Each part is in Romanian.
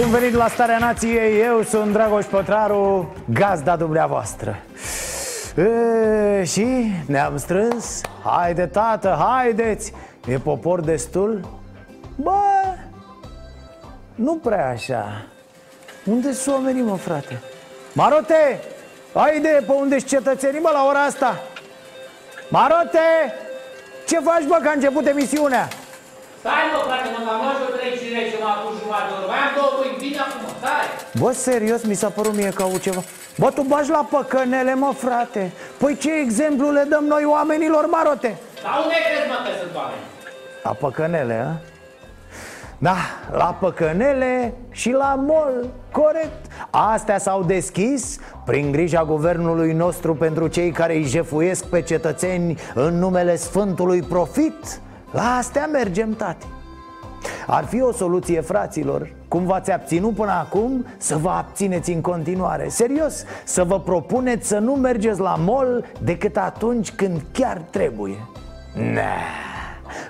Bun venit la Starea Nației, eu sunt Dragoș Pătraru, gazda dumneavoastră e, Și ne-am strâns, haide tată, haideți, e popor destul? Bă, nu prea așa Unde sunt oamenii, mă, frate? Marote, ai idee pe unde sunt cetățenii, mă, la ora asta? Marote, ce faci, bă, că a început emisiunea? Stai mă, frate, mă, am luat și o treci rece, mă, acum jumătate de oră. Mai am două pâini, bine acum, stai. Bă, serios, mi s-a părut mie că au ceva Bă, tu bagi la păcănele, mă, frate Păi ce exemplu le dăm noi oamenilor marote? Dar unde crezi, mă, că sunt oameni? La păcănele, a? Da, la păcănele și la mol, corect Astea s-au deschis prin grija guvernului nostru pentru cei care îi jefuiesc pe cetățeni în numele Sfântului Profit La astea mergem, tati. Ar fi o soluție, fraților Cum v-ați abținut până acum Să vă abțineți în continuare. Serios, să vă propuneți să nu mergeți la mall Decât atunci când chiar trebuie. Nah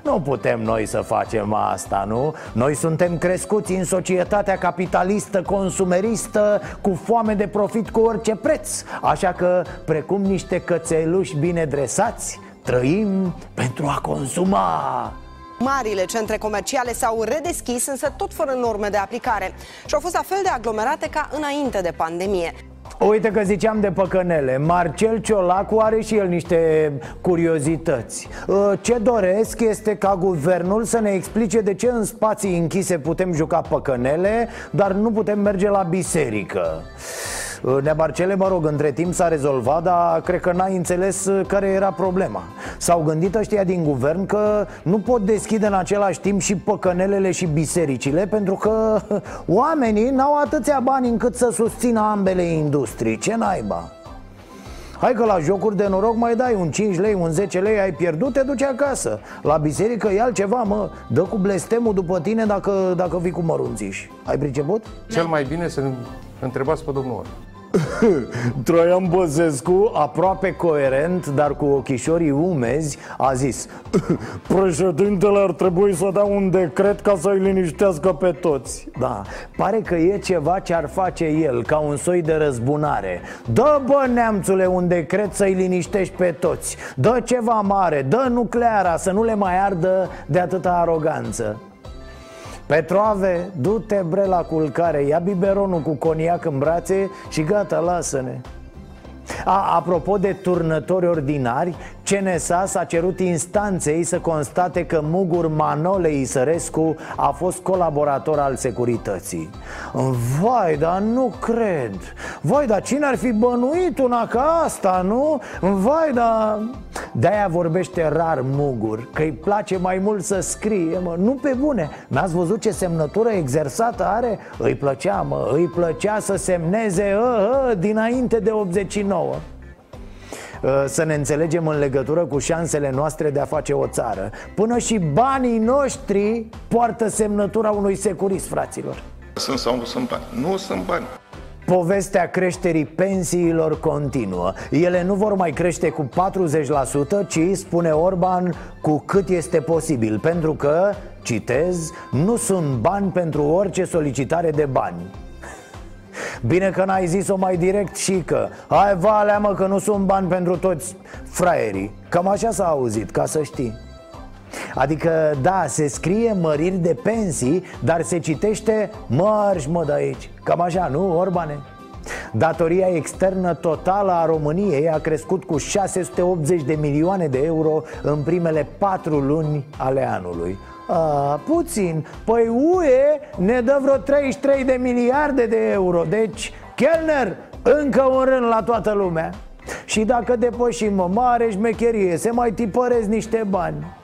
nu putem noi să facem asta, nu? Noi suntem crescuți în societatea capitalistă, consumeristă Cu foame de profit cu orice preț. Așa că, precum niște cățeluși bine dresați Trăim pentru a consuma. Marile centre comerciale s-au redeschis, însă tot fără norme de aplicare. Și au fost la fel de aglomerate ca înainte de pandemie. Uite că ziceam de păcănele. Marcel Ciolacu are și el niște curiozități. Uh, Ce doresc este ca guvernul să ne explice de ce în spații închise putem juca păcănele Dar nu putem merge la biserică. Uh, Nea Marcele, mă rog, între timp s-a rezolvat Dar cred că n-ai înțeles uh, care era problema S-au gândit ăștia din guvern că nu pot deschide în același timp și păcănelele și bisericile Pentru că oamenii n-au atâția bani încât să susțină ambele industrii Ce naiba? Hai că la jocuri de noroc mai dai un 5 lei, un 10 lei, ai pierdut, te duci acasă La biserică e altceva, mă, dă cu blestemul după tine dacă, dacă vii cu mărunțiși Ai priceput? Cel mai bine să întrebați pe domnul ăla. Traian Băsescu, aproape coerent, dar cu ochișorii umezi, a zis Președintele ar trebui să dea un decret ca să-i liniștească pe toți. Da, pare că e ceva ce ar face el, ca un soi de răzbunare. Dă, bă, neamțule, un decret să-i liniștești pe toți. Dă ceva mare, dă nucleara, să nu le mai ardă de atâta aroganță Petrove, du-te bre la culcare Ia biberonul cu coniac în brațe și gata, lasă-ne. A, apropo de turnători ordinari, CNSA s-a cerut instanței să constate că Mugur Manole Isărescu a fost colaborator al securității Vai, dar nu cred Vai, dar cine ar fi bănuit una ca asta, nu? Vai, dar... De-aia vorbește rar Mugur Că îi place mai mult să scrie, mă Nu pe bune N-ați văzut ce semnătură exersată are? Îi plăcea, mă, îi plăcea să semneze ă, ă, dinainte de 89 să ne înțelegem în legătură cu șansele noastre de a face o țară Până și banii noștri poartă semnătura unui securist, fraților Sunt sau nu sunt bani? Nu sunt bani. Povestea creșterii pensiilor continuă Ele nu vor mai crește cu 40%, ci, spune Orban, cu cât este posibil Pentru că, citez, nu sunt bani pentru orice solicitare de bani Bine că n-ai zis-o mai direct și că Hai valea mă că nu sunt bani pentru toți fraierii. Cam așa s-a auzit, ca să știi. Adică, da, se scrie măriri de pensii, dar se citește mărși, mă, de aici. Cam așa, nu, Orbane? Datoria externă totală a României a crescut cu 680 de milioane de euro în primele patru luni ale anului a, puțin. Păi UE ne dă vreo 33 de miliarde de euro. Deci, Kellner, încă un rând la toată lumea. Și dacă depășim mare șmecherie, se mai tipăresc niște bani. Uh,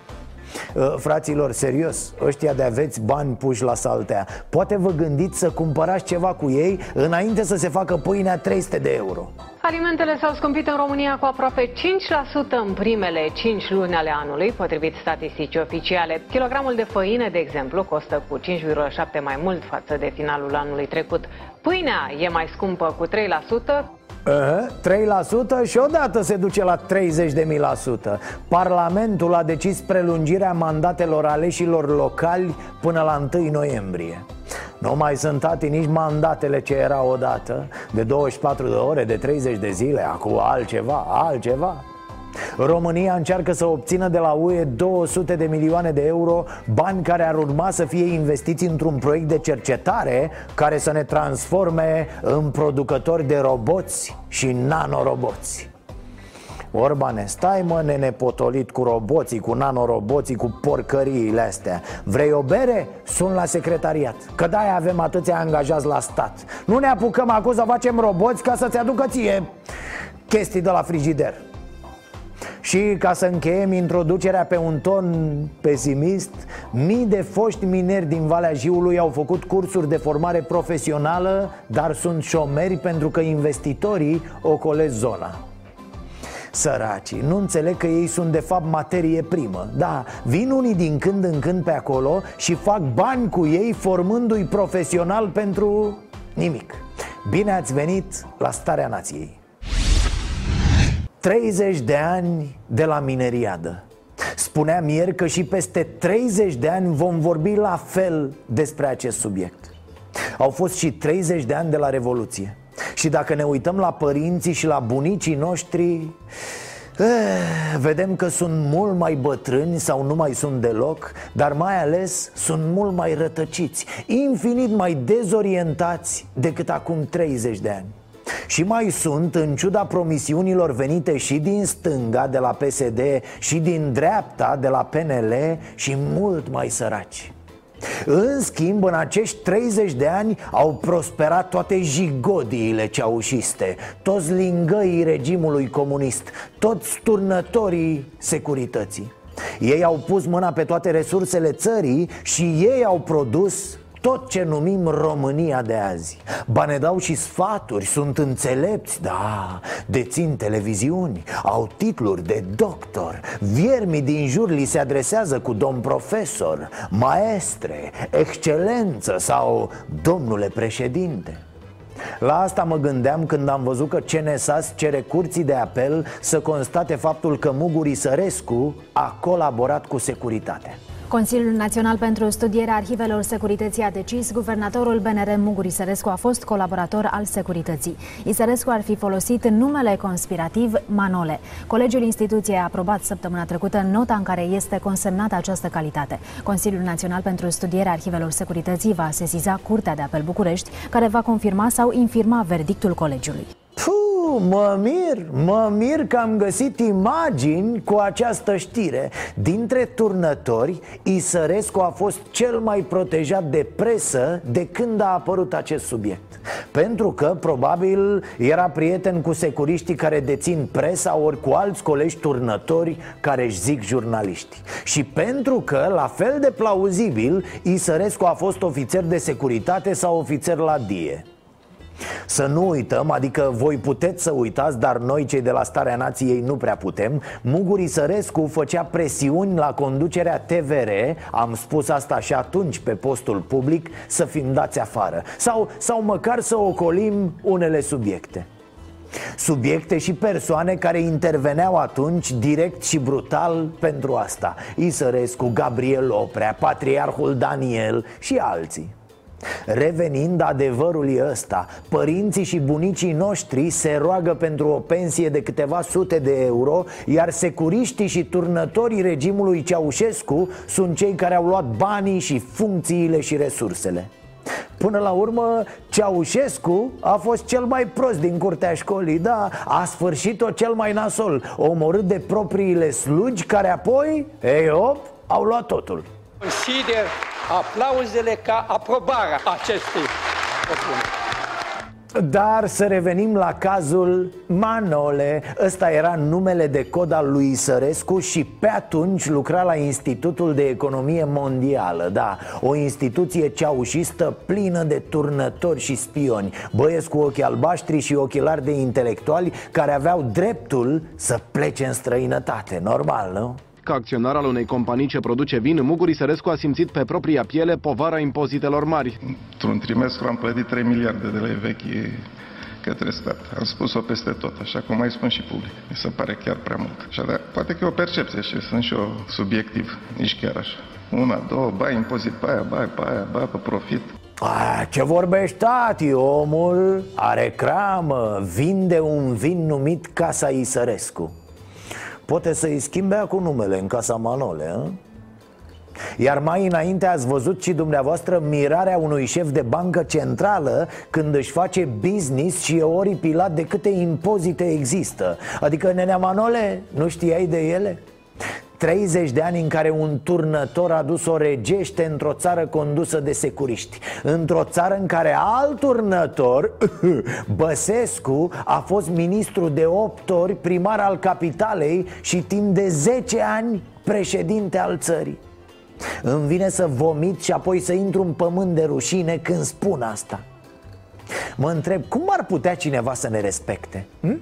Fraților, serios, ăștia de aveți bani puși la saltea Poate vă gândiți să cumpărați ceva cu ei Înainte să se facă pâinea 300 de euro Alimentele s-au scumpit în România cu aproape 5% în primele 5 luni ale anului, potrivit statisticii oficiale. Kilogramul de făină, de exemplu, costă cu 5,7 mai mult față de finalul anului trecut. Pâinea e mai scumpă cu 3%, Uh, 3% și odată se duce la 30 de mii la sută. Parlamentul a decis prelungirea mandatelor aleșilor locali până la 1 noiembrie. Nu mai sunt tati nici mandatele ce era odată. De 24 de ore, de 30 de zile Acum altceva, altceva România încearcă să obțină de la UE 200 de milioane de euro Bani care ar urma să fie investiți într-un proiect de cercetare Care să ne transforme în producători de roboți și nanoroboți. Orbane, stai mă nene potolit cu roboții, cu nanoroboții, cu porcăriile astea. Vrei o bere? Sun la secretariat Că de avem atâția angajați la stat. Nu ne apucăm acum să facem roboți ca să-ți aducă ție chestii de la frigider și ca să încheiem introducerea pe un ton pesimist Mii de foști mineri din Valea Jiului au făcut cursuri de formare profesională Dar sunt șomeri pentru că investitorii ocolesc zona. Săracii, nu înțeleg că ei sunt de fapt materie primă. Da, vin unii din când în când pe acolo și fac bani cu ei formându-i profesional pentru nimic. Bine ați venit la Starea Nației 30 de ani de la mineriadă. Spuneam ieri că și peste 30 de ani vom vorbi la fel despre acest subiect. Au fost și 30 de ani de la Revoluție. Și dacă ne uităm la părinții și la bunicii noștri eh, Vedem că sunt mult mai bătrâni sau nu mai sunt deloc Dar mai ales sunt mult mai rătăciți Infinit mai dezorientați decât acum 30 de ani și mai sunt, în ciuda promisiunilor venite și din stânga, de la PSD, și din dreapta, de la PNL, și mult mai săraci. În schimb, în acești 30 de ani au prosperat toate jigodiile ceaușiste Toți lingăii regimului comunist Toți turnătorii securității Ei au pus mâna pe toate resursele țării și ei au produs tot ce numim România de azi. Ba ne dau și sfaturi, sunt înțelepți, da Dețin televiziuni, au titluri de doctor. Viermii din jur li se adresează cu domn profesor Maestre, excelență sau domnule președinte. La asta mă gândeam când am văzut că CNSAS cere curții de apel să constate faptul că Muguri Sărescu a colaborat cu securitatea Consiliul Național pentru Studierea Arhivelor Securității a decis guvernatorul BNR Muguri Sărescu a fost colaborator al securității. Isărescu ar fi folosit numele conspirativ Manole. Colegiul instituției a aprobat săptămâna trecută nota în care este consemnată această calitate. Consiliul Național pentru Studierea Arhivelor Securității va sesiza Curtea de Apel București, care va confirma sau infirma verdictul colegiului. Puh, mă mir, mă mir că am găsit imagini cu această știre. Dintre turnători, Isărescu a fost cel mai protejat de presă de când a apărut acest subiect. Pentru că, probabil, era prieten cu securiștii care dețin presa Ori cu alți colegi turnători care își zic jurnaliști Și pentru că, la fel de plauzibil, Isărescu a fost ofițer de securitate sau ofițer la die să nu uităm, adică voi puteți să uitați, dar noi cei de la Starea Nației nu prea putem. Muguri Sărescu făcea presiuni la conducerea TVR Am spus asta și atunci pe postul public să fim dați afară. Sau, sau măcar să ocolim unele subiecte. Subiecte și persoane care interveneau atunci direct și brutal pentru asta. Isărescu, Gabriel Oprea, Patriarhul Daniel și alții Revenind, adevărul e ăsta Părinții și bunicii noștri se roagă pentru o pensie de câteva sute de euro Iar securiștii și turnătorii regimului Ceaușescu Sunt cei care au luat banii și funcțiile și resursele. Până la urmă, Ceaușescu a fost cel mai prost din curtea școlii Da, a sfârșit-o cel mai nasol Omorât de propriile slugi care apoi, ei op, au luat totul. Consider aplauzele ca aprobarea acestei propuneri. Dar să revenim la cazul Manole Ăsta era numele de cod al lui Isărescu și pe atunci lucra la Institutul de Economie Mondială Da, o instituție ceaușistă plină de turnători și spioni Băieți cu ochi albaștri și ochelari de intelectuali Care aveau dreptul să plece în străinătate Normal, nu? Ca acționar al unei companii ce produce vin, Muguri Sărescu a simțit pe propria piele povara impozitelor mari. Într-un trimestru am plătit 3 miliarde de lei vechi către stat. Am spus-o peste tot, așa cum mai spun și public. Mi se pare chiar prea mult. Așa, dar poate că e o percepție și sunt și eu subiectiv, nici chiar așa. Una, două, bai impozit pe aia, bai pe aia, bai pe profit. A, ce vorbești, tati? Omul are cramă Vinde un vin numit Casa Isărescu Poate să-i schimbe acum numele în Casa Manole, a? Iar mai înainte ați văzut și dumneavoastră mirarea unui șef de bancă centrală Când își face business și e oripilat de câte impozite există Adică, nenea Manole, nu știai de ele? 30 de ani în care un turnător a dus o regește într-o țară condusă de securiști Într-o țară în care alt turnător, Băsescu, a fost ministru de 8 ori, primar al capitalei și timp de 10 ani președinte al țării Îmi vine să vomit și apoi să intru în pământ de rușine când spun asta Mă întreb, cum ar putea cineva să ne respecte? Hm?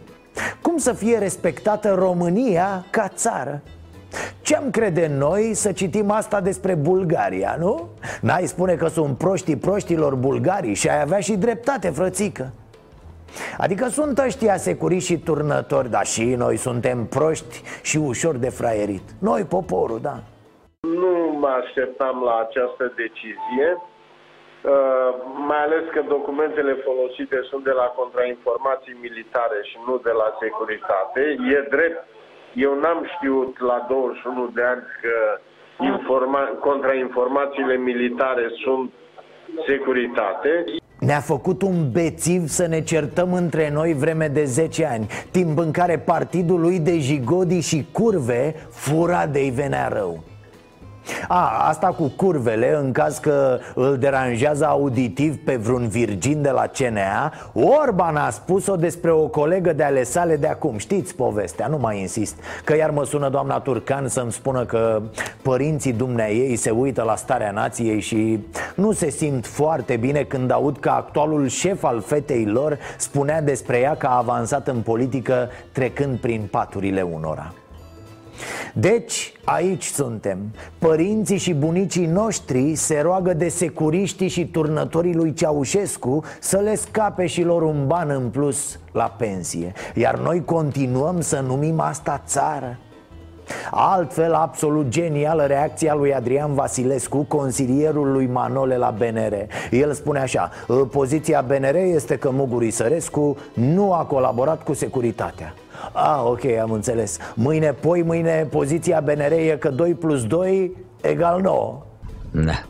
Cum să fie respectată România ca țară? Ce-am crede noi să citim asta despre Bulgaria, nu? N-ai spune că sunt proștii proștilor bulgarii și ai avea și dreptate, frățică Adică sunt ăștia securiști și turnători, dar și noi suntem proști și ușor de fraierit Noi, poporul, da Nu mă așteptam la această decizie Uh, mai ales că documentele folosite sunt de la contrainformații militare și nu de la securitate. E drept eu n-am știut la 21 de ani că informa- contrainformațiile militare sunt securitate. Ne-a făcut un bețiv să ne certăm între noi vreme de 10 ani Timp în care partidul lui de jigodi și curve fura de-i venea rău a, asta cu curvele, în caz că îl deranjează auditiv pe vreun virgin de la CNA Orban a spus-o despre o colegă de ale sale de acum. Știți povestea, nu mai insist Că iar mă sună doamna Turcan să-mi spună că părinții dumneai se uită la starea nației și nu se simt foarte bine când aud că actualul șef al fetei lor spunea despre ea că a avansat în politică trecând prin paturile unora deci, aici suntem. Părinții și bunicii noștri se roagă de securiștii și turnătorii lui Ceaușescu Să le scape și lor un ban în plus la pensie. Iar noi continuăm să numim asta țară Altfel, absolut genială reacția lui Adrian Vasilescu, consilierul lui Manole la BNR El spune așa, poziția BNR este că Muguri Sărescu nu a colaborat cu securitatea. Ah, ok, am înțeles. Mâine, poi mâine, poziția BNR e că 2 plus 2 egal 9 Da,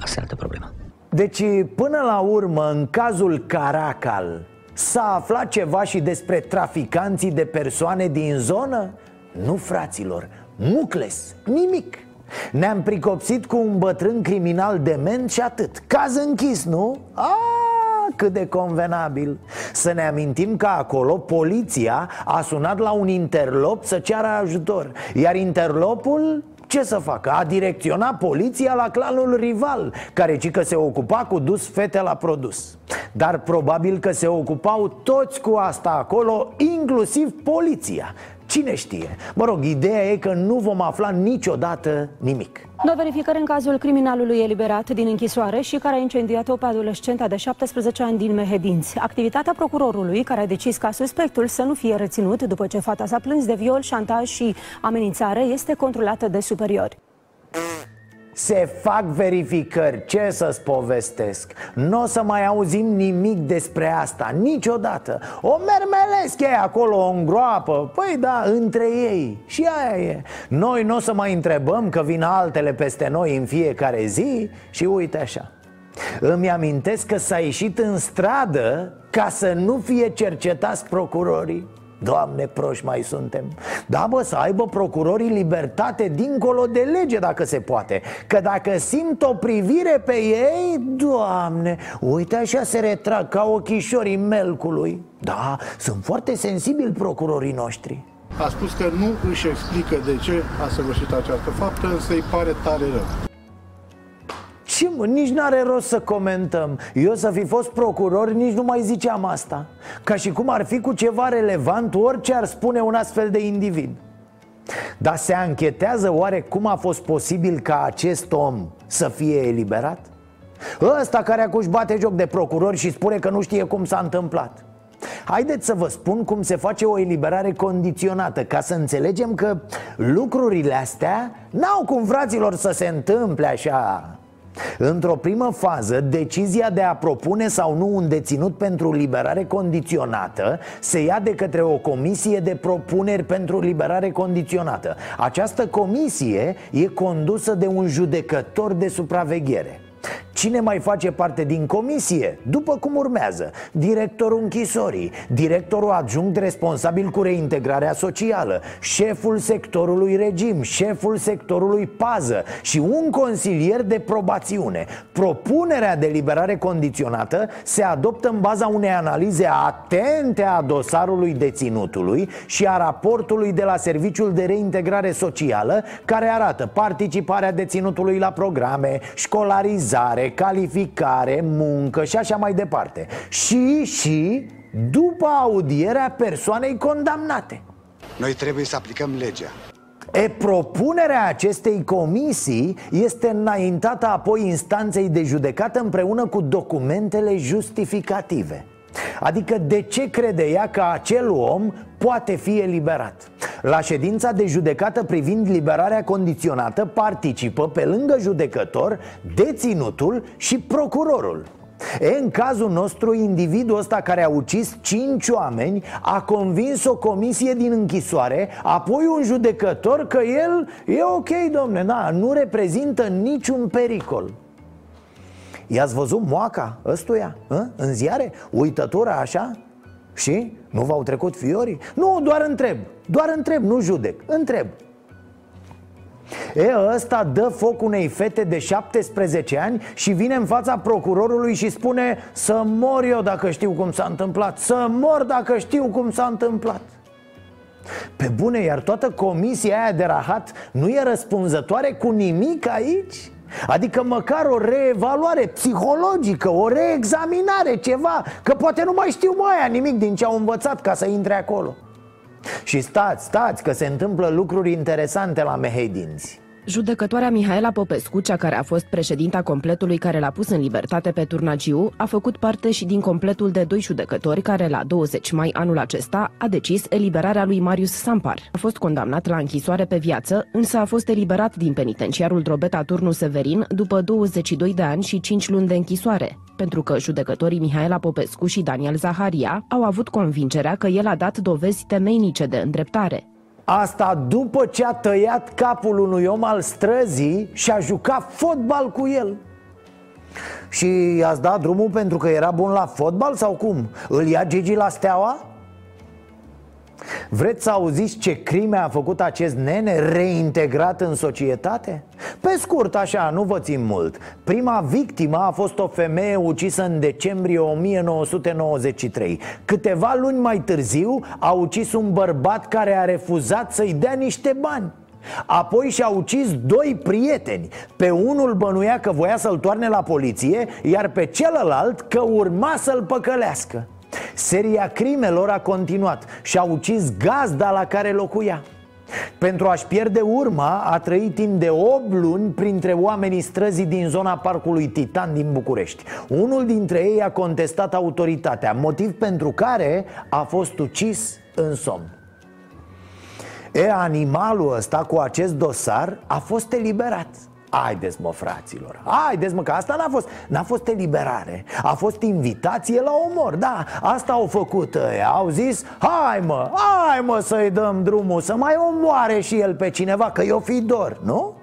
asta e altă problemă. Deci, până la urmă, în cazul Caracal S-a aflat ceva și despre traficanții de persoane din zonă? Nu, fraților, mucles, nimic. Ne-am pricopsit cu un bătrân criminal dement și atât. Caz închis, nu? Ah, cât de convenabil. Să ne amintim că acolo poliția a sunat la un interlop să ceară ajutor. Iar interlopul ce să facă? A direcționat poliția la clanul rival Care ci că se ocupa cu dus fete la produs. Dar probabil că se ocupau toți cu asta acolo Inclusiv poliția Cine știe? Mă rog, ideea e că nu vom afla niciodată nimic Noi verificări în cazul criminalului eliberat din închisoare și care a incendiat-o pe adolescenta de 17 ani din Mehedinți. Activitatea procurorului, care a decis ca suspectul să nu fie reținut după ce fata s-a plâns de viol, șantaj și amenințare, este controlată de superiori. Se fac verificări, ce să-ți povestesc? Nu o să mai auzim nimic despre asta, niciodată. O mermelesc ei acolo, o îngroapă Păi da, între ei. Și aia e. Noi nu o să mai întrebăm că vin altele peste noi în fiecare zi Și uite așa. Îmi amintesc că s-a ieșit în stradă ca să nu fie cercetați procurorii. Doamne, proști mai suntem Da, bă, să aibă procurorii libertate dincolo de lege dacă se poate. Că dacă simt o privire pe ei, doamne, uite așa se retrag ca ochișorii melcului. Da, sunt foarte sensibili procurorii noștri. A spus că nu își explică de ce a săvârșit această faptă, însă îi pare tare rău. Ce mă, nici n-are rost să comentăm. Eu să fi fost procuror, nici nu mai ziceam asta. Ca și cum ar fi cu ceva relevant orice ar spune un astfel de individ. Dar se anchetează oare cum a fost posibil ca acest om să fie eliberat? Ăsta care acum își bate joc de procuror și spune că nu știe cum s-a întâmplat. Haideți să vă spun cum se face o eliberare condiționată Ca să înțelegem că lucrurile astea n-au cum fraților să se întâmple așa Într-o primă fază, decizia de a propune sau nu un deținut pentru liberare condiționată se ia de către o comisie de propuneri pentru liberare condiționată. Această comisie e condusă de un judecător de supraveghere. Cine mai face parte din comisie? După cum urmează Directorul închisorii Directorul adjunct responsabil cu reintegrarea socială Șeful sectorului regim Șeful sectorului pază Și un consilier de probațiune Propunerea de liberare condiționată Se adoptă în baza unei analize atente a dosarului deținutului Și a raportului de la Serviciul de Reintegrare Socială Care arată participarea deținutului la programe Școlarizare calificare, muncă și așa mai departe. Și, și după audierea persoanei condamnate. Noi trebuie să aplicăm legea. E, propunerea acestei comisii este înaintată apoi instanței de judecată împreună cu documentele justificative Adică de ce crede ea că acel om poate fi eliberat? La ședința de judecată privind liberarea condiționată participă pe lângă judecător deținutul și procurorul E, în cazul nostru, individul ăsta care a ucis cinci oameni A convins o comisie din închisoare Apoi un judecător că el e ok, domne, da, nu reprezintă niciun pericol I-ați văzut moaca ăstuia? Hă? În ziare? Uitătura așa? Și? Nu v-au trecut fiorii? Nu, doar întreb Doar întreb, nu judec, întreb E, ăsta dă foc unei fete de 17 ani și vine în fața procurorului și spune Să mor eu dacă știu cum s-a întâmplat Să mor dacă știu cum s-a întâmplat Pe bune, iar toată comisia aia de rahat nu e răspunzătoare cu nimic aici? Adică măcar o reevaluare psihologică, o reexaminare, ceva Că poate nu mai știu mai aia nimic din ce au învățat ca să intre acolo. Și stați, stați, că se întâmplă lucruri interesante la Mehedinți Judecătoarea Mihaela Popescu, cea care a fost președinta completului care l-a pus în libertate pe Turnagiu, a făcut parte și din completul de doi judecători care, la 20 mai anul acesta, a decis eliberarea lui Marius Sampar. A fost condamnat la închisoare pe viață, însă a fost eliberat din penitenciarul Drobeta Turnu Severin după 22 de ani și 5 luni de închisoare, pentru că judecătorii Mihaela Popescu și Daniel Zaharia au avut convingerea că el a dat dovezi temeinice de îndreptare. Asta după ce a tăiat capul unui om al străzii și a jucat fotbal cu el Și i-ați dat drumul pentru că era bun la fotbal sau cum? Îl ia Gigi la steaua? Vreți să auziți ce crime a făcut acest nene reintegrat în societate? Pe scurt, așa, nu vă țin mult. Prima victimă a fost o femeie ucisă în decembrie 1993 Câteva luni mai târziu a ucis un bărbat care a refuzat să-i dea niște bani. Apoi și-a ucis doi prieteni. Pe unul bănuia că voia să-l toarne la poliție Iar pe celălalt că urma să-l păcălească Seria crimelor a continuat și a ucis gazda la care locuia. Pentru a-și pierde urma, a trăit timp de 8 luni printre oamenii străzii din zona parcului Titan din București. Unul dintre ei a contestat autoritatea, motiv pentru care a fost ucis în somn. E, animalul ăsta cu acest dosar a fost eliberat Haideți mă fraților, haideți mă că asta n-a fost, n-a fost eliberare. A fost invitație la omor, da, asta au făcut ăia Au zis, hai mă, hai mă să-i dăm drumul Să mai omoare și el pe cineva, că eu fi dor, nu?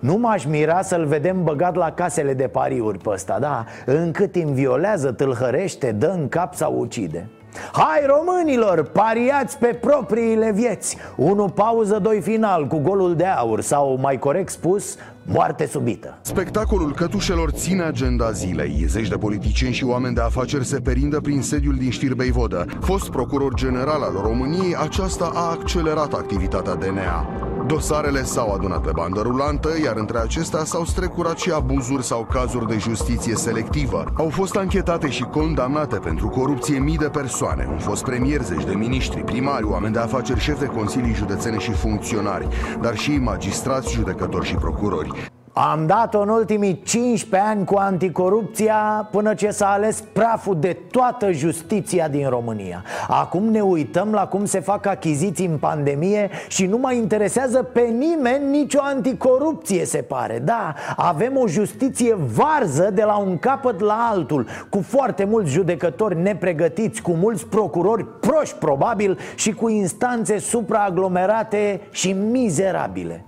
Nu m-aș mira să-l vedem băgat la casele de pariuri pe ăsta, da. Încât îmi violează, tâlhărește, dă în cap sau ucide Hai românilor, pariați pe propriile vieți. Unu pauză, doi final cu golul de aur. Sau mai corect spus, moarte subită Spectacolul cătușelor ține agenda zilei. Zeci de politicieni și oameni de afaceri se perindă prin sediul din Știrbei Vodă. Fost procuror general al României, aceasta a accelerat activitatea DNA. Dosarele s-au adunat pe bandă rulantă, iar între acestea s-au strecurat și abuzuri sau cazuri de justiție selectivă. Au fost anchetate și condamnate pentru corupție mii de persoane. Un fost premier, zeci de miniștri, primari, oameni de afaceri, șefi de consilii județene și funcționari, dar și magistrați, judecători și procurori. Am dat-o în ultimii 15 ani cu anticorupția până ce s-a ales praful de toată justiția din România. Acum ne uităm la cum se fac achiziții în pandemie și nu mai interesează pe nimeni nicio anticorupție, se pare. Da, avem o justiție varză de la un capăt la altul Cu foarte mulți judecători nepregătiți, cu mulți procurori proști probabil și cu instanțe supraaglomerate și mizerabile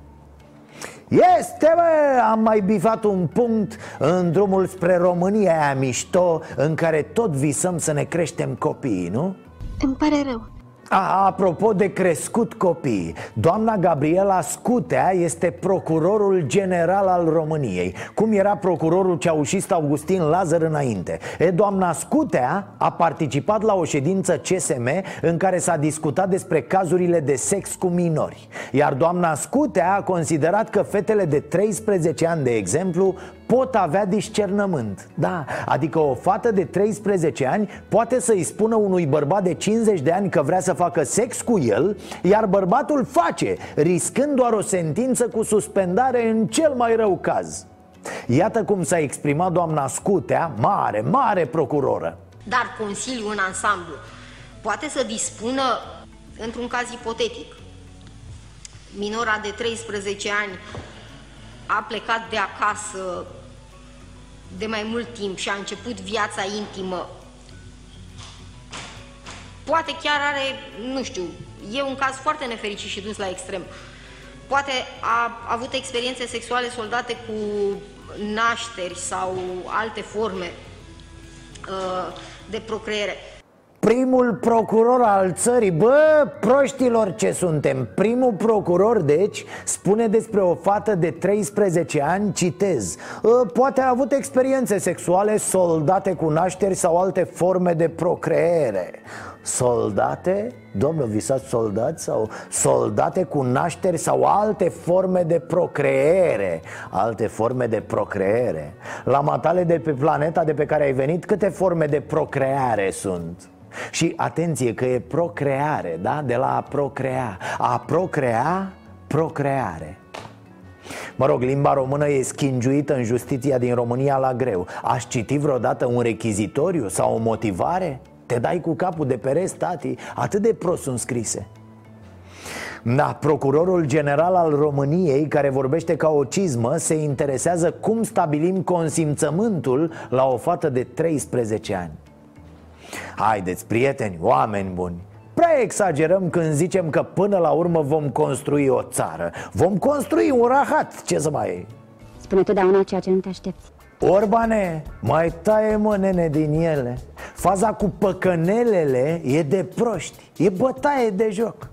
este, bă, am mai bifat un punct în drumul spre România aia mișto În care tot visăm să ne creștem copiii, nu? Îmi pare rău. A, apropo de crescut copii Doamna Gabriela Scutea este procurorul general al României. Cum era procurorul ceaușist Augustin Lazar înainte? E, doamna Scutea a participat la o ședință CSM În care s-a discutat despre cazurile de sex cu minori. Iar doamna Scutea a considerat că fetele de 13 ani, de exemplu pot avea discernământ Da, adică o fată de 13 ani poate să-i spună unui bărbat de 50 de ani că vrea să facă sex cu el Iar bărbatul face, riscând doar o sentință cu suspendare în cel mai rău caz. Iată cum s-a exprimat doamna Scutea, mare, mare procuroră. Dar Consiliul în ansamblu poate să dispună, într-un caz ipotetic, minora de 13 ani a plecat de acasă de mai mult timp și a început viața intimă, poate chiar are, nu știu, e un caz foarte nefericit și dus la extrem. Poate a avut experiențe sexuale soldate cu nașteri sau alte forme uh, de procreere. Primul procuror al țării, bă, proștilor ce suntem? Primul procuror, deci, spune despre o fată de 13 ani, citez "Ă, Poate a avut experiențe sexuale soldate cu nașteri sau alte forme de procreere. Soldate? Domnul, visați soldați sau soldate cu nașteri sau alte forme de procreere? Alte forme de procreere? La matale de pe planeta de pe care ai venit, câte forme de procreare sunt? Și atenție că e procreare, da? De la a procrea A procrea, procreare Mă rog, limba română e schingiuită în justiția din România la greu Aș citi vreodată un rechizitoriu sau o motivare? Te dai cu capul de pereți, tati, atât de prost sunt scrise da, procurorul general al României, care vorbește ca o cizmă, se interesează cum stabilim consimțământul la o fată de 13 ani. Haideți, prieteni, oameni buni. Prea exagerăm când zicem că până la urmă vom construi o țară. Vom construi un rahat, ce să mai e? Spune totdeauna ceea ce nu te aștepți. Orbane, mai taie mă nene din ele. Faza cu păcănelele e de proști E bătaie de joc.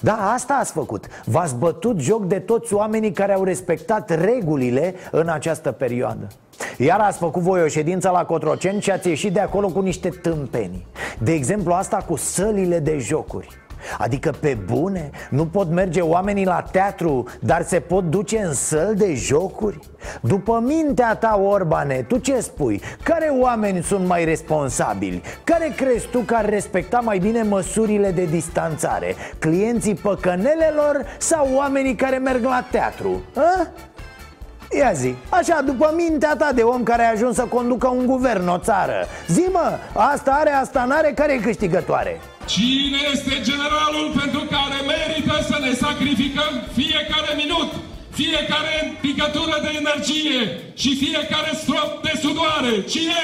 Da, asta ați făcut. V-ați bătut joc de toți oamenii care au respectat regulile în această perioadă iar ați făcut voi o ședință la Cotroceni și ați ieșit de acolo cu niște tâmpenii De exemplu asta cu sălile de jocuri Adică pe bune, nu pot merge oamenii la teatru, dar se pot duce în săl de jocuri? După mintea ta, Orbane, tu ce spui? Care oameni sunt mai responsabili? Care crezi tu că ar respecta mai bine măsurile de distanțare? Clienții păcănelelor sau oamenii care merg la teatru? A? Ia zi, așa, după mintea ta de om care a ajuns să conducă un guvern, o țară Zi mă, asta are, asta n-are, care e câștigătoare? Cine este generalul pentru care merită să ne sacrificăm fiecare minut, fiecare picătură de energie și fiecare strop de sudoare? Cine?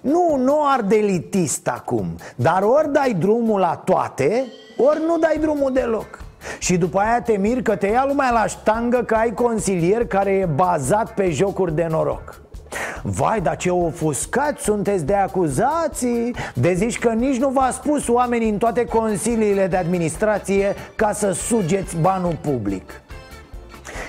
Nu, nu arde elitist acum Dar ori dai drumul la toate, ori nu dai drumul deloc și după aia te mir că te ia lumea la ștangă că ai consilier care e bazat pe jocuri de noroc. Vai, dar ce ofuscați sunteți de acuzații! De zici că nici nu v-a spus oamenii în toate consiliile de administrație Ca să sugeți banul public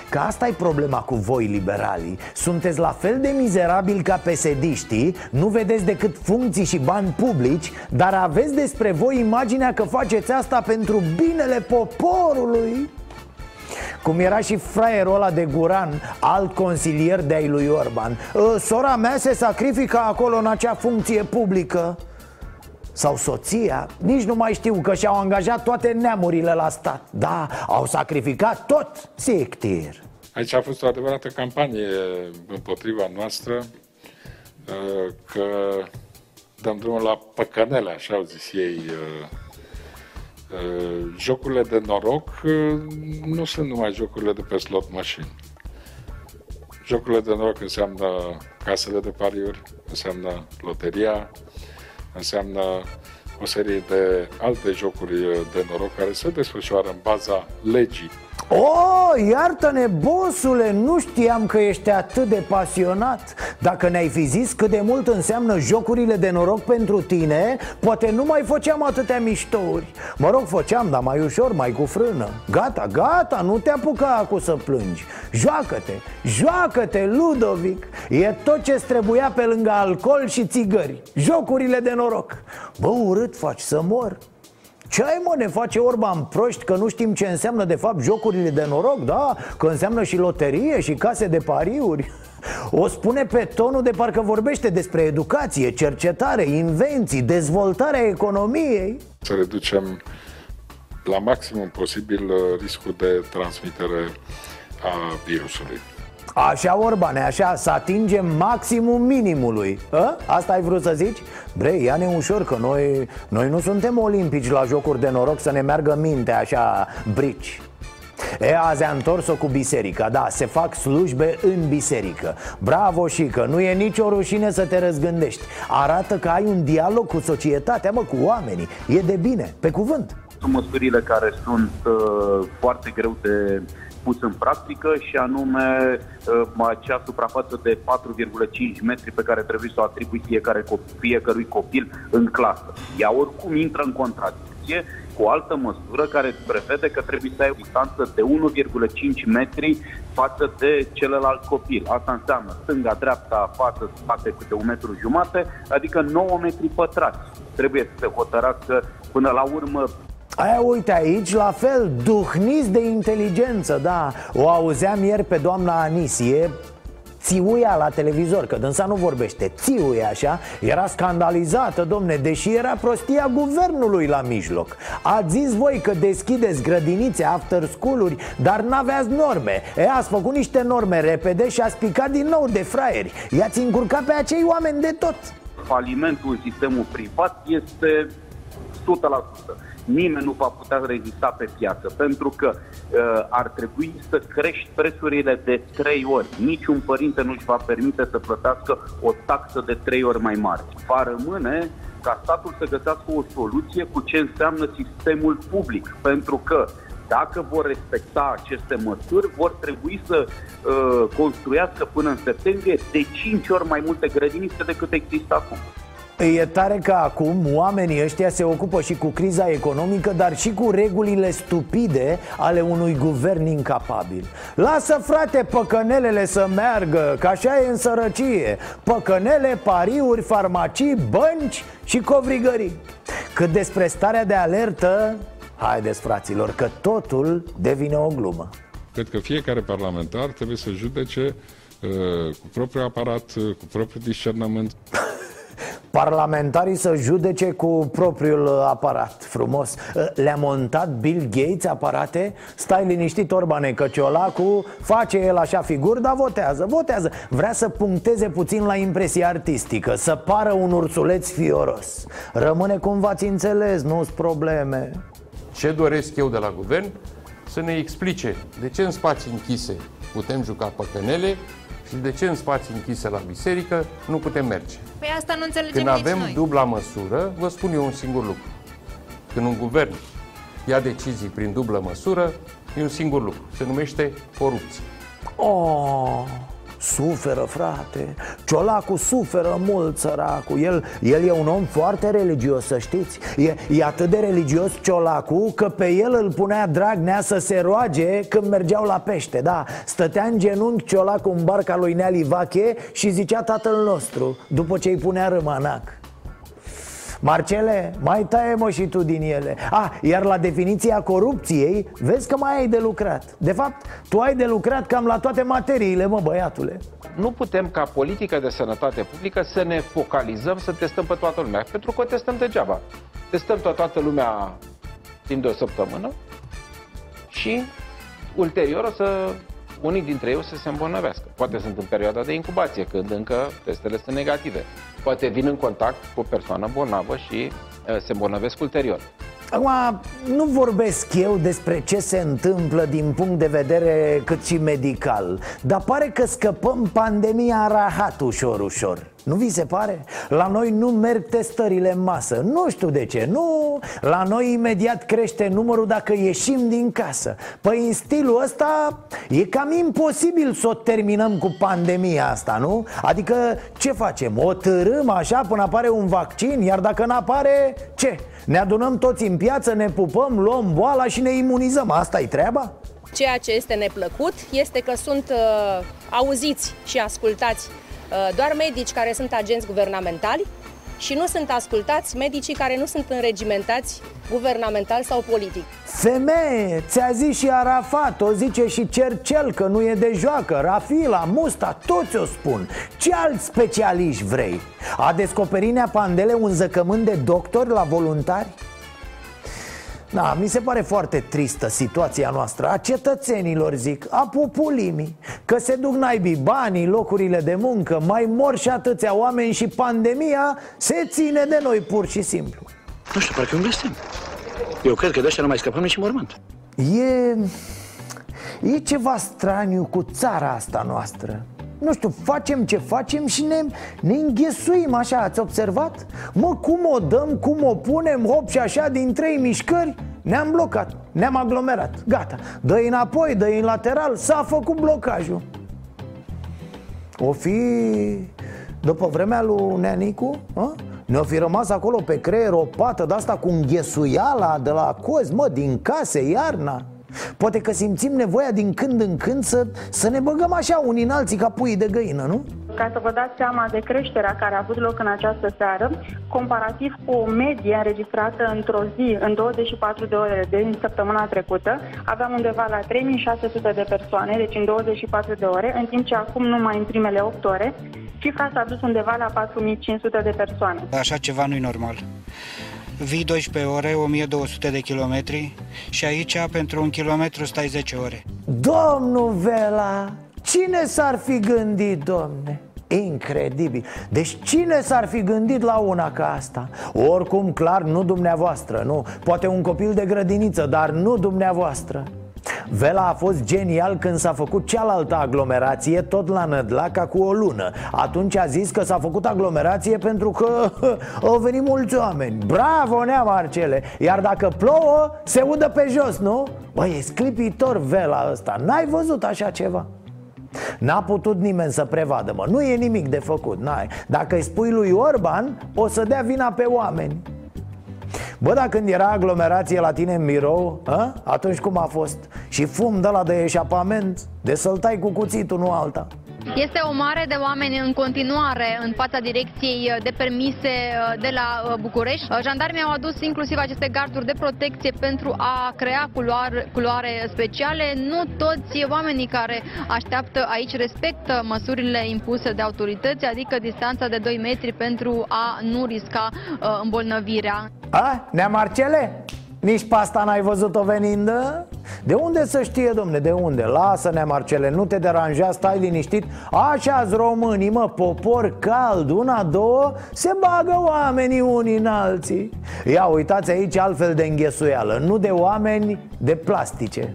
Că asta e problema cu voi, liberalii. Sunteți la fel de mizerabili ca pesediștii Nu vedeți decât funcții și bani publici Dar aveți despre voi imaginea că faceți asta pentru binele poporului? Cum era și fraierul ăla de Guran, alt consilier de-ai lui Orban. Ă, Sora mea se sacrifică acolo în acea funcție publică sau soția, nici nu mai știu că și-au angajat toate neamurile la stat Da, au sacrificat tot, sictir Aici a fost o adevărată campanie împotriva noastră uh, că dăm drumul la păcănele, așa au zis ei. uh, uh, Jocurile de noroc uh, nu sunt numai jocurile de pe slot machine. Jocurile de noroc înseamnă casele de pariuri, înseamnă loteria, înseamnă o serie de alte jocuri de noroc care se desfășoară în baza legii. Oh, iartă-ne, bosule, nu știam că ești atât de pasionat. Dacă ne-ai fi zis cât de mult înseamnă jocurile de noroc pentru tine Poate nu mai făceam atâtea miștouri. Mă rog, făceam, dar mai ușor, mai cu frână. Gata, gata, nu te apuca acum să plângi. Joacă-te, joacă-te, Ludovic. E tot ce trebuia pe lângă alcool și țigări. Jocurile de noroc. Bă, urât faci să mor ce ai mă, ne face Orban proști că nu știm ce înseamnă de fapt jocurile de noroc, da? Că înseamnă și loterie și case de pariuri O spune pe tonul de parcă vorbește despre educație, cercetare, invenții, dezvoltarea economiei Să reducem la maximum posibil uh, riscul de transmitere a virusului. Așa, Orbane, așa, să atingem maximum minimului. A? Asta ai vrut să zici? Bre, ia-ne ușor, că noi, noi nu suntem olimpici la jocuri de noroc să ne meargă mintea așa brici. E, azi a întors-o cu biserica, da, se fac slujbe în biserică. Bravo și că nu e nicio rușine să te răzgândești. Arată că ai un dialog cu societatea, mă, cu oamenii. E de bine, pe cuvânt. Sunt măsurile care sunt uh, foarte greu de pus în practică și anume uh, acea suprafață de 4,5 metri pe care trebuie să o atribui fiecare copil, fiecărui copil în clasă. Ea oricum intră în contradicție cu o altă măsură care prevede că trebuie să ai o distanță de 1,5 metri față de celălalt copil. Asta înseamnă stânga, dreapta, față, spate câte un metru jumate, adică 9 metri pătrați. Trebuie să se hotărască până la urmă Aia, uite aici, la fel, duhniți de inteligență, da. O auzeam ieri pe doamna Anisie țiuia la televizor, că dânsa nu vorbește Țiuia așa, era scandalizată, domne Deși era prostia guvernului la mijloc. Ați zis voi că deschideți grădinițe, after school-uri Dar n-aveați norme. E, ați făcut niște norme repede și ați picat din nou de fraieri. I-ați încurcat pe acei oameni de tot. Falimentul în sistemul privat este 100% nimeni nu va putea rezista pe piață, pentru că uh, ar trebui să crești prețurile de trei ori. Niciun părinte nu își va permite să plătească o taxă de trei ori mai mare. Va rămâne ca statul să găsească o soluție cu ce înseamnă sistemul public, pentru că dacă vor respecta aceste măsuri, vor trebui să uh, construiască până în septembrie de 5 ori mai multe grădinițe decât există acum. E tare că acum oamenii ăștia se ocupă și cu criza economică, dar și cu regulile stupide ale unui guvern incapabil. Lasă, frate, păcănelele să meargă, că așa e în sărăcie. Păcănele, pariuri, farmacii, bănci și covrigării. Cât despre starea de alertă, haideți, fraților, că totul devine o glumă. Cred că fiecare parlamentar trebuie să judece uh, cu propriul aparat, uh, cu propriul discernământ. Parlamentarii să judece cu propriul aparat Frumos Le-a montat Bill Gates aparate? Stai liniștit, Orbane, că Ciolacu face el așa figuri, dar votează, votează Vrea să puncteze puțin la impresia artistică Să pară un ursuleț fioros Rămâne cum v-ați înțeles, nu-s probleme Ce doresc eu de la guvern? Să ne explice de ce în spații închise putem juca păcănele și de ce în spații închise la biserică nu putem merge. Păi asta nu înțelegem Când nici avem noi. dubla măsură, vă spun eu un singur lucru. Când un guvern ia decizii prin dublă măsură, e un singur lucru. Se numește corupție. Oh, Suferă, frate. Ciolacu suferă mult, săracul. El, el e un om foarte religios, să știți. E, e atât de religios Ciolacu Că pe el îl punea Dragnea să se roage când mergeau la pește Da, stătea în genunchi Ciolacu în barca lui Neali Vache Și zicea tatăl nostru După ce îi punea râmanac Marcele, mai taie mă și tu din ele. Ah, iar la definiția corupției Vezi că mai ai de lucrat. De fapt, tu ai de lucrat cam la toate materiile, mă băiatule. Nu putem ca politică de sănătate publică Să ne focalizăm, să testăm pe toată lumea Pentru că o testăm degeaba. Testăm pe toată lumea timp de o săptămână Și ulterior o să unii dintre ei o să se îmbolnăvească. Poate sunt în perioada de incubație, când încă testele sunt negative. Poate vin în contact cu o persoană bolnavă și uh, se îmbolnăvesc ulterior. Acum, nu vorbesc eu despre ce se întâmplă din punct de vedere cât și medical Dar pare că scăpăm pandemia rahat ușor, ușor nu vi se pare? La noi nu merg testările în masă Nu știu de ce, nu La noi imediat crește numărul dacă ieșim din casă Păi în stilul ăsta e cam imposibil să o terminăm cu pandemia asta, nu? Adică ce facem? O târâm așa până apare un vaccin Iar dacă nu apare, ce? Ne adunăm toți în piață, ne pupăm, luăm boala și ne imunizăm Asta e treaba? Ceea ce este neplăcut este că sunt uh, auziți și ascultați uh, doar medici care sunt agenți guvernamentali și nu sunt ascultați medicii care nu sunt înregimentați guvernamental sau politic. Femeie, ți-a zis și Arafat, o zice și Cercel că nu e de joacă, Rafila, Musta, toți o spun Ce alți specialiști vrei? A descoperit Nea Pandele un zăcământ de doctori la voluntari? Da, mi se pare foarte tristă situația noastră A cetățenilor, zic, a populimii Că se duc naibii banii, locurile de muncă Mai mor și atâția oameni și pandemia Se ține de noi pur și simplu. Nu știu, parcă un blestem Eu cred că de ăștia nu mai scăpăm nici mormânt. E... E ceva straniu cu țara asta noastră nu știu, facem ce facem și ne, ne înghesuim așa, ați observat? Mă, cum o dăm, cum o punem, hop și așa, din trei mișcări Ne-am blocat, ne-am aglomerat, gata dă înapoi, dă în lateral, s-a făcut blocajul O fi după vremea lui Neanicu, a? Ne-o fi rămas acolo pe creier o pată de asta cu înghesuiala de la cozi, mă, din case, iarna Poate că simțim nevoia din când în când să, să ne băgăm așa unii în alții ca pui de găină, nu? Ca să vă dați seama de creșterea care a avut loc în această seară, comparativ cu o medie înregistrată într-o zi, în 24 de ore din săptămâna trecută, aveam undeva la 3600 de persoane, deci în 24 de ore, în timp ce acum numai în primele 8 ore, cifra s-a dus undeva la 4500 de persoane. Așa ceva nu-i normal vii 12 ore, 1200 de kilometri și aici pentru un kilometru stai 10 ore. Domnul Vela, cine s-ar fi gândit, domne? Incredibil Deci cine s-ar fi gândit la una ca asta? Oricum, clar, nu dumneavoastră, nu Poate un copil de grădiniță, dar nu dumneavoastră Vela a fost genial când s-a făcut cealaltă aglomerație tot la Nădlaca cu o lună. Atunci a zis că s-a făcut aglomerație pentru că au venit mulți oameni. Bravo, Nea Marcele! Iar dacă plouă, se udă pe jos, nu? Băi, e sclipitor Vela ăsta. N-ai văzut așa ceva? N-a putut nimeni să prevadă, mă. Nu e nimic de făcut, n-ai. Dacă îi spui lui Orban, o să dea vina pe oameni Bă, dar când era aglomerație la tine în birou, a? atunci cum a fost? Și fum de la de eșapament, de să-l tai cu cuțitul, nu alta este o mare de oameni în continuare în fața direcției de permise uh, de la uh, București. Uh, jandarmii au adus inclusiv aceste garduri de protecție pentru a crea culoare, culoare speciale. Nu toți oamenii care așteaptă aici respectă măsurile impuse de autorități, adică distanța de 2 metri pentru a nu risca îmbolnăvirea. A? Nea Marcele? Nici pe asta n-ai văzut-o venind? De unde să știe, domne, de unde? Lasă-ne, Marcele, nu te deranja, stai liniștit. Așa-s românii, mă, popor cald Una, două, se bagă oamenii unii în alții. Ia, uitați aici altfel de înghesuială Nu de oameni, de plastice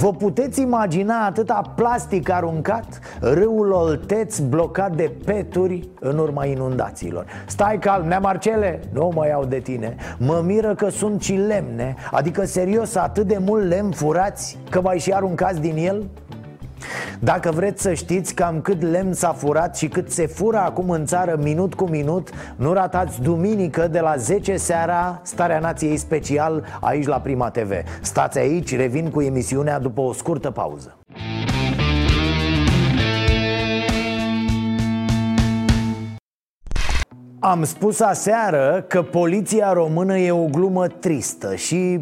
Vă puteți imagina atâta plastic aruncat? Râul Olteț blocat de peturi în urma inundațiilor Stai calm, nea Marcele, nu mă iau de tine Mă miră că sunt și lemne Adică serios, atât de mult lemn furați că mai și aruncați din el? Dacă vreți să știți cam cât lemn s-a furat și cât se fură acum în țară minut cu minut Nu ratați duminică de la 10 seara Starea Nației Special aici la Prima TV Stați aici, revin cu emisiunea după o scurtă pauză. Am spus aseară că poliția română e o glumă tristă și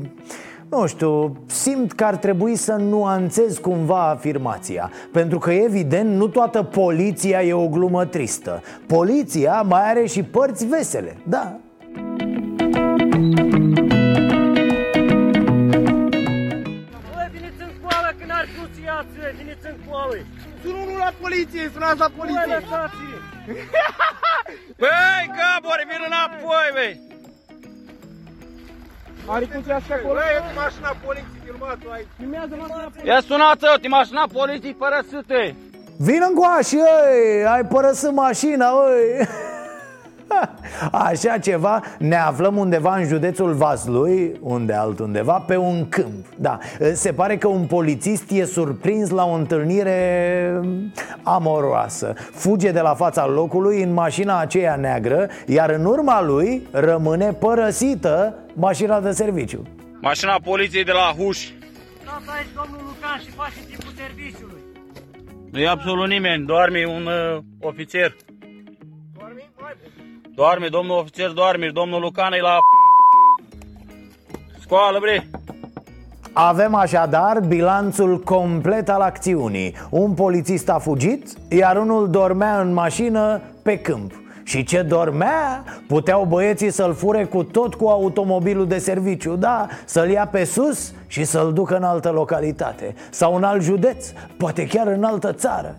nu știu, simt că ar trebui să nuanțez cumva afirmația Pentru că, evident, nu toată poliția e o glumă tristă. Poliția mai are și părți vesele, da. Veniți în școală când ar veniți în școală. Sunul la poliție, sunați la poliție. Băi, Gabor, vin înapoi, băi! Are cum să iasă acolo? Băi, e mașina poliției filmat aici. Filmează mașina poliției. Ia sunați-o, te mașina poliției părăsită. Vin încoași, ei, ai părăsit mașina, ei Așa ceva Ne aflăm undeva în județul Vaslui Unde altundeva Pe un câmp Da, se pare că un polițist e surprins la o întâlnire amoroasă. Fuge de la fața locului în mașina aceea neagră Iar în urma lui rămâne părăsită mașina de serviciu. Mașina poliției de la Huș Stați aici domnul Lucan și face timpul serviciului. Nu e absolut nimeni, doarme un uh, ofițer Doarme, domnul ofițer, doarme, domnul Lucan e la Scoală, bre! Avem așadar bilanțul complet al acțiunii. Un polițist a fugit, iar unul dormea în mașină pe câmp. Și ce dormea, puteau băieții să-l fure cu tot cu automobilul de serviciu Da, să-l ia pe sus și să-l ducă în altă localitate. Sau în alt județ, poate chiar în altă țară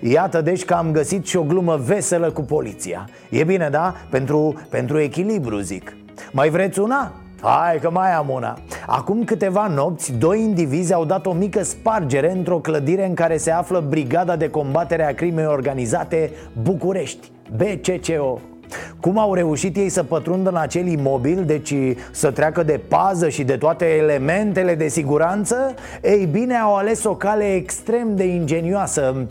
Iată deci că am găsit și o glumă veselă cu poliția E bine, da? Pentru, pentru echilibru, zic Mai vreți una? Hai că mai am una Acum câteva nopți, doi indivizi au dat o mică spargere într-o clădire în care se află Brigada de Combatere a Crimei Organizate București, BCCO cum au reușit ei să pătrundă în acel imobil, deci să treacă de pază și de toate elementele de siguranță? Ei bine, au ales o cale extrem de ingenioasă,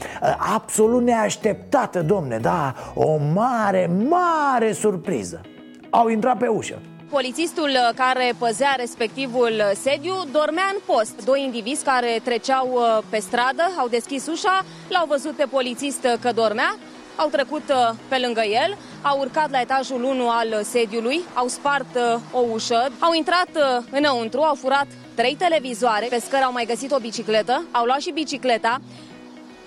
absolut neașteptată, domne, da, o mare, mare surpriză Au intrat pe ușă Polițistul care păzea respectivul sediu dormea în post. Doi indivizi care treceau uh, pe stradă au deschis ușa, l-au văzut pe polițist că dormea, au trecut uh, pe lângă el, au urcat la etajul 1 al sediului, au spart uh, o ușă, au intrat uh, înăuntru, au furat trei televizoare, pe scări au mai găsit o bicicletă, au luat și bicicleta,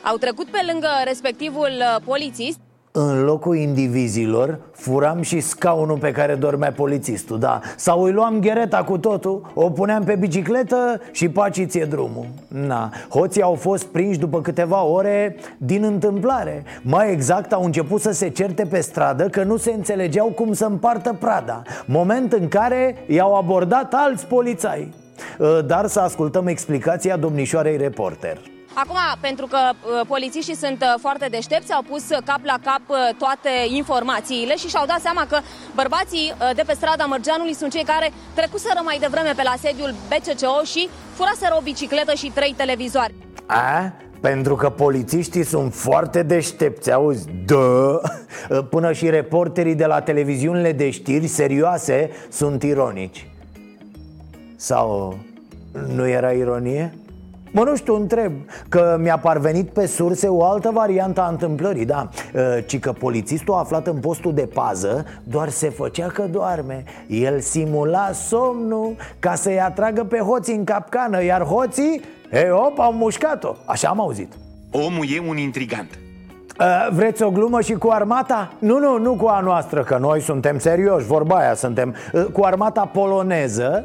au trecut pe lângă respectivul polițist în locul indivizilor furam și scaunul pe care dormea polițistul, da. Sau îi luam ghereta cu totul, o puneam pe bicicletă și paci ție drumul. Na, hoții au fost prinși după câteva ore din întâmplare. Mai exact au început să se certe pe stradă că nu se înțelegeau cum să împartă prada Moment în care i-au abordat alți polițai. Dar să ascultăm explicația domnișoarei reporter Acum, pentru că uh, polițiștii sunt uh, foarte deștepți, au pus uh, cap la cap toate informațiile și și-au dat seama că bărbații de pe strada Mărgeanului sunt cei care trecuseră mai devreme pe la sediul BCCO și furaseră o bicicletă și trei televizoare. A? Pentru că polițiștii sunt foarte deștepți, auzi? Dă! Până și reporterii de la televiziunile de știri serioase sunt ironici Sau nu era ironie? Mă, nu știu, întreb Că mi-a parvenit pe surse o altă variantă a întâmplării, da? Ă, Ci că polițistul aflat în postul de pază Doar se făcea că doarme. El simula somnul ca să-i atragă pe hoții în capcană Iar hoții, e, op, au mușcat-o. Așa am auzit. Omul e un intrigant. Ă, Vreți o glumă și cu armata? Nu, nu, nu cu a noastră, că noi suntem serioși, vorba aia suntem ă, Cu armata poloneză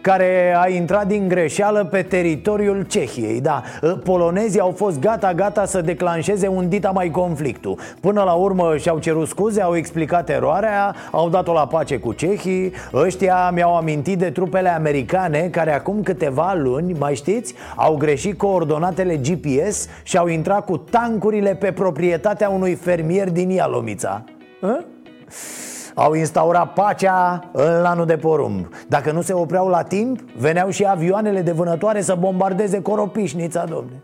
care a intrat din greșeală pe teritoriul Cehiei. Da, polonezii au fost gata-gata să declanșeze un dita mai conflictul. Până la urmă și-au cerut scuze, au explicat eroarea, au dat-o la pace cu cehii. Ăștia mi-au amintit de trupele americane care acum câteva luni, mai știți, au greșit coordonatele GPS și au intrat cu tancurile pe proprietatea unui fermier din Ialomița. Hă? Au instaurat pacea în lanul de porumb Dacă nu se opreau la timp, veneau și avioanele de vânătoare să bombardeze Coropișnița, domne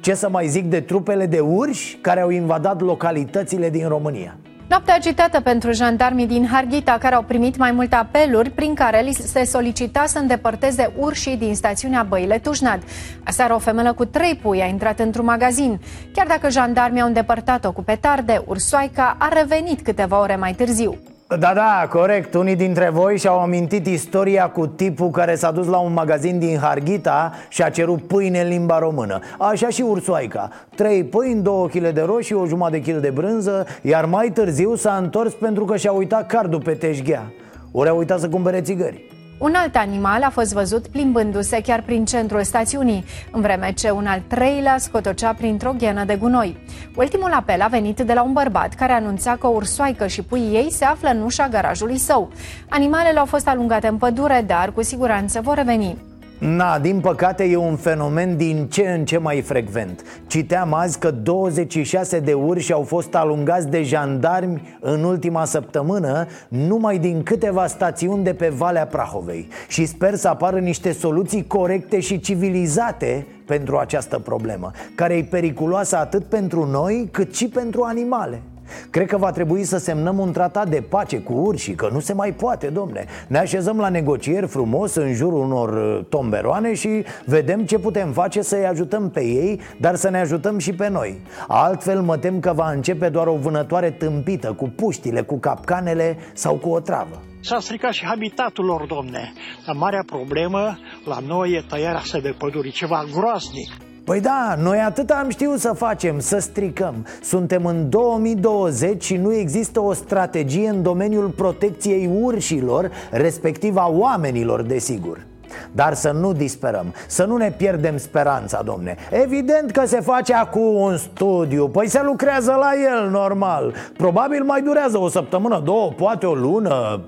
Ce să mai zic de trupele de urși care au invadat localitățile din România Noaptea agitată pentru jandarmii din Harghita, care au primit mai multe apeluri prin care li se solicita să îndepărteze urșii din stațiunea Băile Tușnad. Aseară o femelă cu trei pui a intrat într-un magazin. Chiar dacă jandarmii au îndepărtat-o cu petarde, ursoaica a revenit câteva ore mai târziu. Da, da, corect. Unii dintre voi și-au amintit istoria cu tipul care s-a dus la un magazin din Harghita și a cerut pâine în limba română. Așa și ursoaica. Trei pâini, două kg de roșii, o jumătate de kg de brânză, iar mai târziu s-a întors pentru că și-a uitat cardul pe teșghea. Ori a uitat să cumpere țigări. Un alt animal a fost văzut plimbându-se chiar prin centrul stațiunii, în vreme ce un al treilea scotocea printr-o ghenă de gunoi. Ultimul apel a venit de la un bărbat care anunța că o ursoaică și puii ei se află în ușa garajului său. Animalele au fost alungate în pădure, dar cu siguranță vor reveni. Na, din păcate e un fenomen din ce în ce mai frecvent. Citeam azi că 26 de urși au fost alungați de jandarmi în ultima săptămână Numai din câteva stațiuni de pe Valea Prahovei. Și sper să apară niște soluții corecte și civilizate pentru această problemă Care e periculoasă atât pentru noi cât și pentru animale Cred că va trebui să semnăm un tratat de pace cu urșii Că nu se mai poate, domne. Ne așezăm la negocieri frumos în jurul unor uh, tomberoane Și vedem ce putem face să-i ajutăm pe ei Dar să ne ajutăm și pe noi. Altfel mă tem că va începe doar o vânătoare tâmpită Cu puștile, cu capcanele sau cu o travă. S-a stricat și habitatul lor, domne. Dar marea problemă la noi e tăierea asta de păduri Ceva groaznic Păi da, noi atât am știut să facem, să stricăm. Suntem în 2020 și nu există o strategie în domeniul protecției urșilor Respectiv a oamenilor, desigur. Dar să nu disperăm, să nu ne pierdem speranța, domne. Evident că se face acum un studiu. Păi se lucrează la el, normal. Probabil mai durează o săptămână, două, poate o lună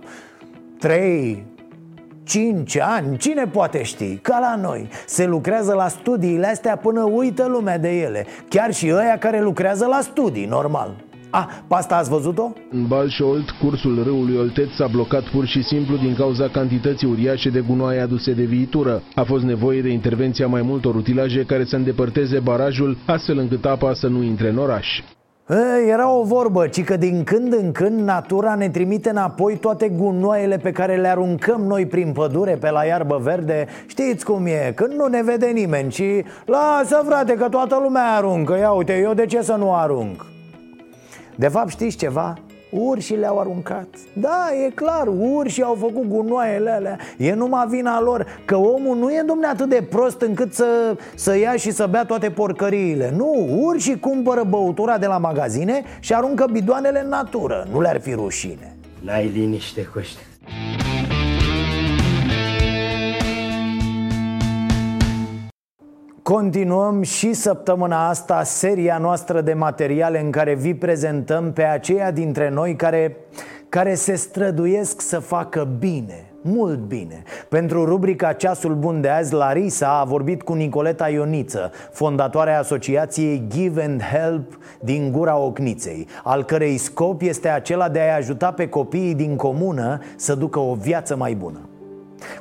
Trei, 5 ani, cine poate ști? Ca la noi Se lucrează la studiile astea până uită lumea de ele Chiar și ăia care lucrează la studii, normal Ah, pe asta ați văzut-o? În Balșolt, cursul râului Olteț s-a blocat pur și simplu din cauza cantității uriașe de gunoaie aduse de viitură. A fost nevoie de intervenția mai multor utilaje care să îndepărteze barajul, astfel încât apa să nu intre în oraș. E, era o vorbă, ci că din când în când natura ne trimite înapoi toate gunoaiele pe care le aruncăm noi prin pădure pe la iarbă verde Știți cum e, când nu ne vede nimeni, ci lasă frate că toată lumea aruncă, ia uite, eu de ce să nu arunc? De fapt știți ceva? Urșii le-au aruncat. Da, e clar, urșii au făcut gunoaiele alea. E numai vina lor Că omul nu e, domne, atât de prost încât să, să ia și să bea toate porcăriile. Nu, urșii cumpără băutura de la magazine și aruncă bidoanele în natură. Nu le-ar fi rușine. N-ai liniște, Coște Continuăm și săptămâna asta seria noastră de materiale în care vi prezentăm pe aceia dintre noi care, care se străduiesc să facă bine, mult bine. Pentru rubrica Ceasul Bun de azi, Larisa a vorbit cu Nicoleta Ioniță Fondatoarea asociației Give and Help din Gura Ocniței Al cărei scop este acela de a-i ajuta pe copiii din comună să ducă o viață mai bună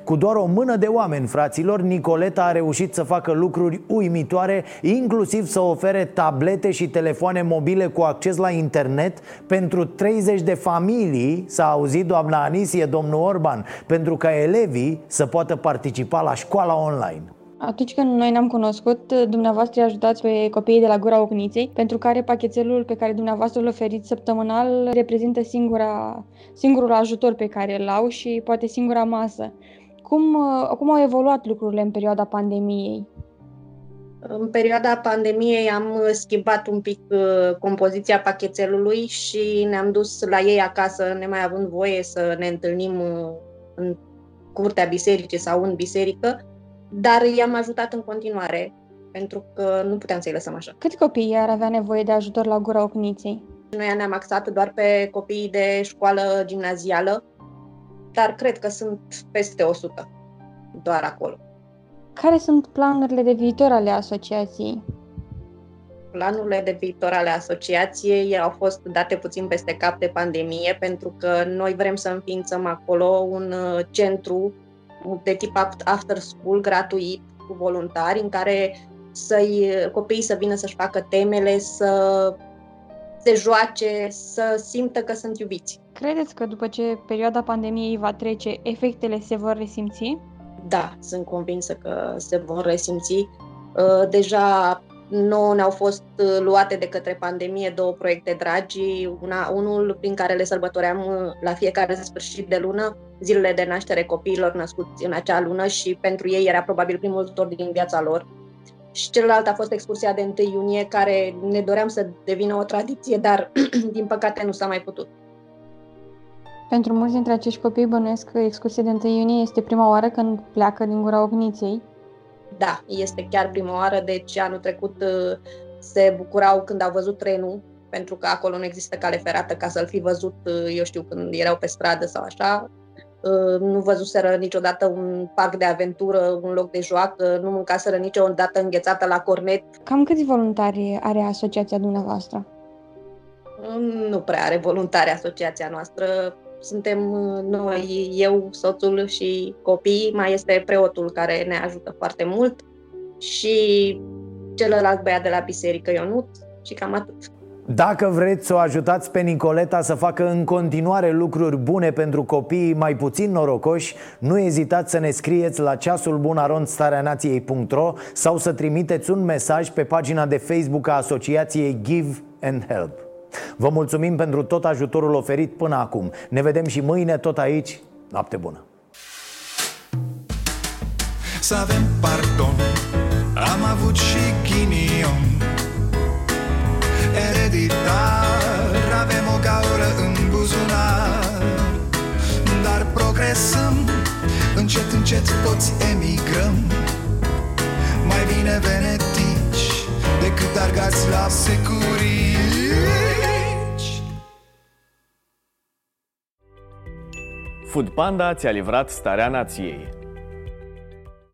cu doar o mână de oameni, fraților, Nicoleta a reușit să facă lucruri uimitoare Inclusiv să ofere tablete și telefoane mobile cu acces la internet Pentru 30 de familii, s-a auzit doamna Anisie, domnul Orban Pentru ca elevii să poată participa la școala online atunci când noi ne-am cunoscut, dumneavoastră îi ajutați pe copiii de la Gura Ocniței, pentru care pachetelul pe care dumneavoastră îl oferiți săptămânal reprezintă singura, singurul ajutor pe care îl au și poate singura masă. Cum, cum au evoluat lucrurile în perioada pandemiei? În perioada pandemiei am schimbat un pic uh, compoziția pachetelului și ne-am dus la ei acasă, nemai având voie să ne întâlnim uh, în curtea bisericii sau în biserică, dar i-am ajutat în continuare, pentru că nu puteam să-i lăsăm așa. Câți copii ar avea nevoie de ajutor la gura Ocniței? Noi ne-am axat doar pe copiii de școală gimnazială, dar cred că sunt peste 100 doar acolo. Care sunt planurile de viitor ale asociației? Planurile de viitor ale asociației au fost date puțin peste cap de pandemie, pentru că noi vrem să înființăm acolo un uh, centru de tip after school gratuit cu voluntari în care să-i, copiii să vină să-și facă temele, să se joace, să simtă că sunt iubiți. Credeți că după ce perioada pandemiei va trece, efectele se vor resimți? Da, sunt convinsă că se vor resimți. Uh, deja nouă ne-au fost uh, luate de către pandemie două proiecte dragi, una, unul prin care le sărbătoream uh, la fiecare sfârșit de lună, zilele de naștere copiilor născuți în acea lună și pentru ei era probabil primul tutor din viața lor. Și celălalt a fost excursia de 1 iunie, care ne doream să devină o tradiție, dar din păcate nu s-a mai putut. Pentru mulți dintre acești copii bănuiesc că excursia de 1 iunie este prima oară când pleacă din gura ogniței. Da, este chiar prima oară, deci anul trecut uh, se bucurau când au văzut trenul, pentru că acolo nu există cale ferată ca să-l fi văzut, uh, eu știu, când erau pe stradă sau așa. Uh, nu văzuseră niciodată un parc de aventură, un loc de joacă, nu mâncaseră niciodată înghețată la cornet. Cam câți voluntari are asociația dumneavoastră? Nu prea are voluntari asociația noastră suntem uh, noi, eu, soțul și copiii, mai este preotul care ne ajută foarte mult și celălalt băiat de la biserică, Ionut, și cam atât. Dacă vreți să o ajutați pe Nicoleta să facă în continuare lucruri bune pentru copiii mai puțin norocoși, nu ezitați să ne scrieți la ceasul bun stareanației.ro sau să trimiteți un mesaj pe pagina de Facebook a asociației Give and Help. Vă mulțumim pentru tot ajutorul oferit până acum. Ne vedem și mâine tot aici Noapte bună! Să avem pardon Am avut și ghinion. Ereditar Avem o gaură în buzunar. Dar progresăm Încet, încet toți emigrăm. Mai bine venetici Decât argați la securii Food Panda ți-a livrat starea nației.